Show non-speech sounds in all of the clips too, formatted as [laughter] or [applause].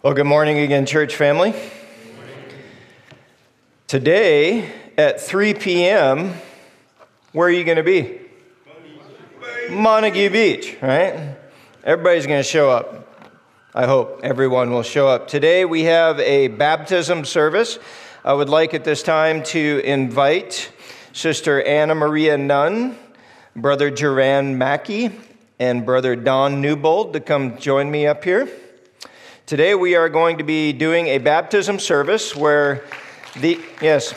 Well, good morning again, church family. Today at 3 p.m., where are you going to be? Montague Beach, right? Everybody's going to show up. I hope everyone will show up. Today we have a baptism service. I would like at this time to invite Sister Anna Maria Nunn, Brother Duran Mackey, and Brother Don Newbold to come join me up here. Today we are going to be doing a baptism service where the, yes,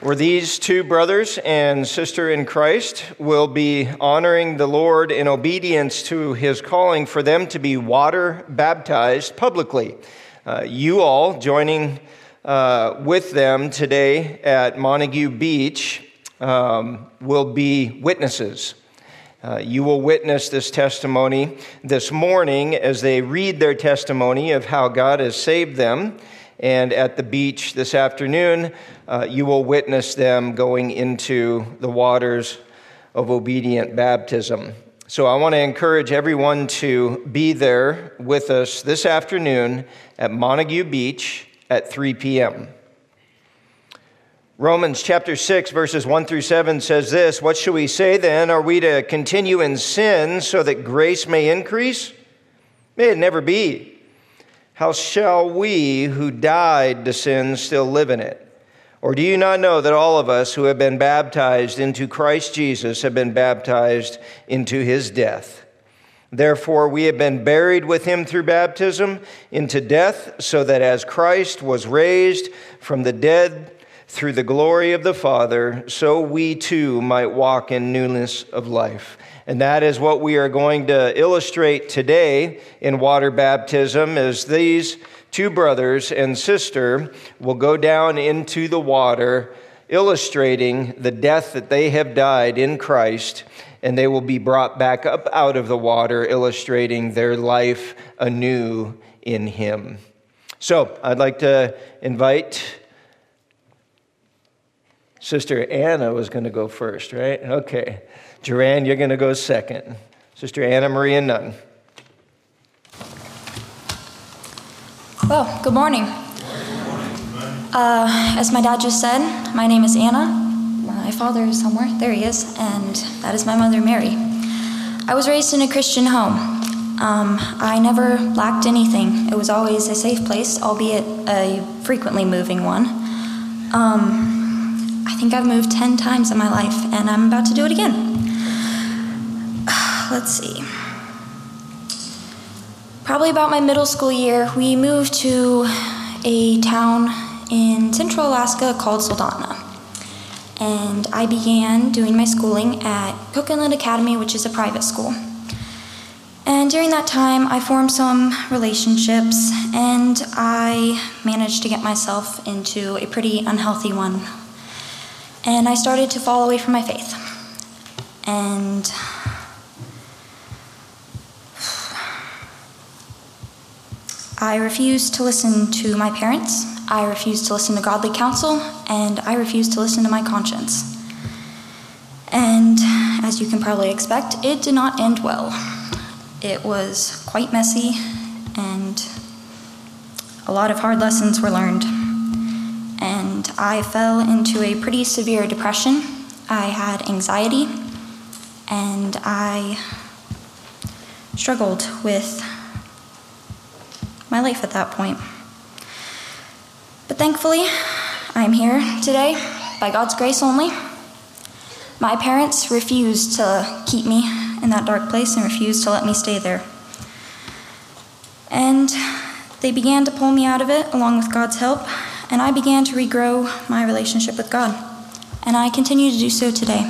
where these two brothers and sister in Christ will be honoring the Lord in obedience to his calling for them to be water baptized publicly. Uh, you all joining uh, with them today at Montague Beach um, will be witnesses. Uh, you will witness this testimony this morning as they read their testimony of how God has saved them and at the beach this afternoon, uh, you will witness them going into the waters of obedient baptism. So I want to encourage everyone to be there with us this afternoon at Montague Beach at 3 p.m. Romans chapter 6, verses 1 through 7 says this What shall we say then? Are we to continue in sin so that grace may increase? May it never be. How shall we who died to sin still live in it? Or do you not know that all of us who have been baptized into Christ Jesus have been baptized into his death? Therefore, we have been buried with him through baptism into death, so that as Christ was raised from the dead through the glory of the Father, so we too might walk in newness of life. And that is what we are going to illustrate today in water baptism as these two brothers and sister will go down into the water illustrating the death that they have died in Christ and they will be brought back up out of the water illustrating their life anew in him. So, I'd like to invite Sister Anna was going to go first, right? Okay. Duran, you're going to go second. Sister Anna Maria Nunn. Well, good morning. Uh, as my dad just said, my name is Anna. My father is somewhere. There he is. And that is my mother, Mary. I was raised in a Christian home. Um, I never lacked anything. It was always a safe place, albeit a frequently moving one. Um, I think I've moved 10 times in my life, and I'm about to do it again. [sighs] Let's see. Probably about my middle school year, we moved to a town in central Alaska called Soldotna. And I began doing my schooling at Cook Inlet Academy, which is a private school. And during that time, I formed some relationships and I managed to get myself into a pretty unhealthy one. And I started to fall away from my faith. And I refused to listen to my parents, I refused to listen to godly counsel, and I refused to listen to my conscience. And as you can probably expect, it did not end well. It was quite messy, and a lot of hard lessons were learned. I fell into a pretty severe depression. I had anxiety, and I struggled with my life at that point. But thankfully, I'm here today by God's grace only. My parents refused to keep me in that dark place and refused to let me stay there. And they began to pull me out of it along with God's help, and I began to regrow my relationship with God. And I continue to do so today.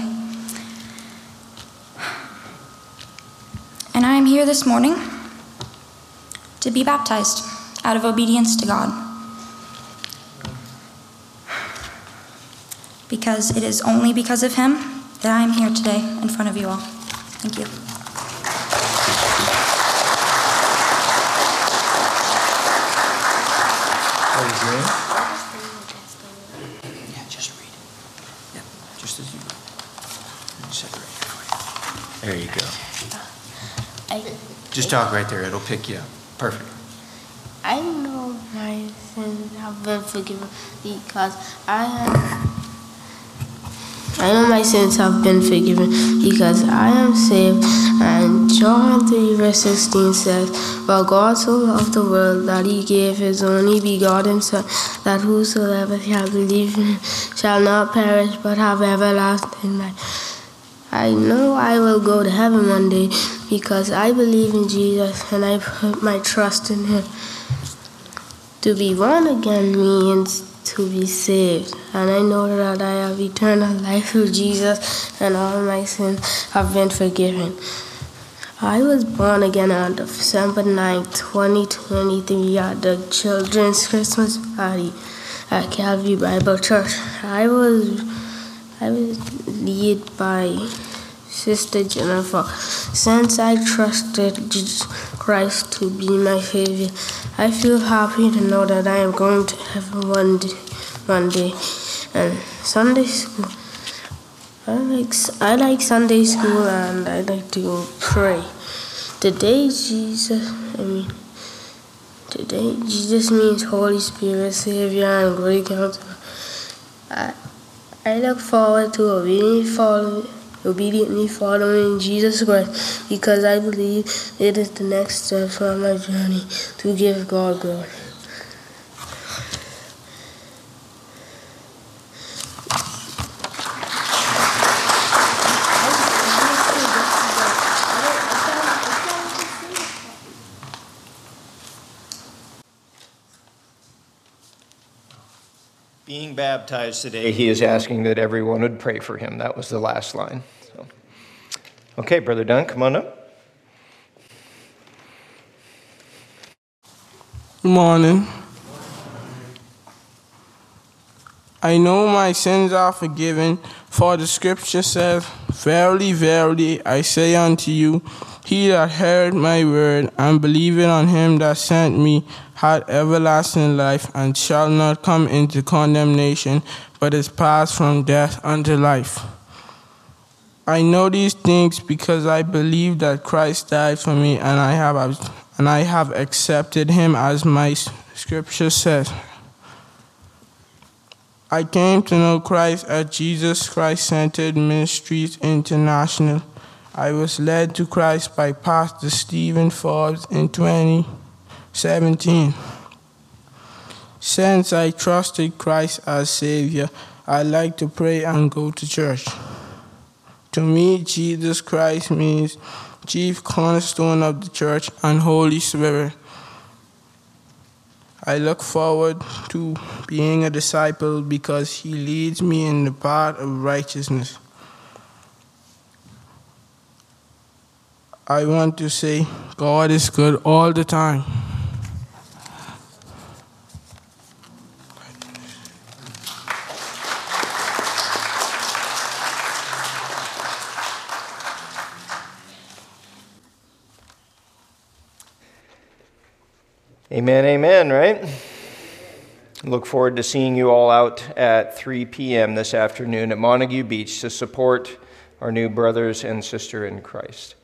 And I am here this morning to be baptized out of obedience to God. Because it is only because of Him that I am here today in front of you all. Thank you. Is your name? Yeah, just read it. Yeah, just as you. Separate it for you. There you go. I, Just talk right there, it'll pick you up. Perfect. I know my sins have been forgiven because I am. I know my sins have been forgiven because I am saved. And John 3, verse 16 says, For God so loved the world that he gave his only begotten Son, that whosoever shall believe in him shall not perish but have everlasting life. I know I will go to heaven one day because I believe in Jesus and I put my trust in him. To be born again means to be saved, and I know that I have eternal life through Jesus, and all my sins have been forgiven. I was born again on December 9, 2023, at the Children's Christmas Party at Calvary Bible Church. I was I was led by Sister Jennifer. Since I trusted Jesus Christ to be my Savior, I feel happy to know that I am going to heaven one day. One day. And Sunday school. I like I like Sunday school and I like to pray. Today Jesus, I mean, today Jesus means Holy Spirit, Savior, and Great Counselor. I, I look forward to obediently following, obediently following Jesus Christ because I believe it is the next step on my journey to give God glory. Being baptized today, he is asking that everyone would pray for him. That was the last line. So. Okay, Brother Dunn, come on up. Good morning. I know my sins are forgiven, for the scripture says, Verily, verily, I say unto you, he that heard my word and believeth on him that sent me had everlasting life and shall not come into condemnation, but is passed from death unto life. I know these things because I believe that Christ died for me and I have and I have accepted him as my scripture says. I came to know Christ at Jesus Christ Centered Ministries International. I was led to Christ by Pastor Stephen Forbes in 2017. Since I trusted Christ as Savior, I like to pray and go to church. To me, Jesus Christ means chief cornerstone of the church and Holy Spirit. I look forward to being a disciple because he leads me in the path of righteousness. I want to say God is good all the time. Amen, amen, right? Look forward to seeing you all out at 3 p.m. this afternoon at Montague Beach to support our new brothers and sister in Christ.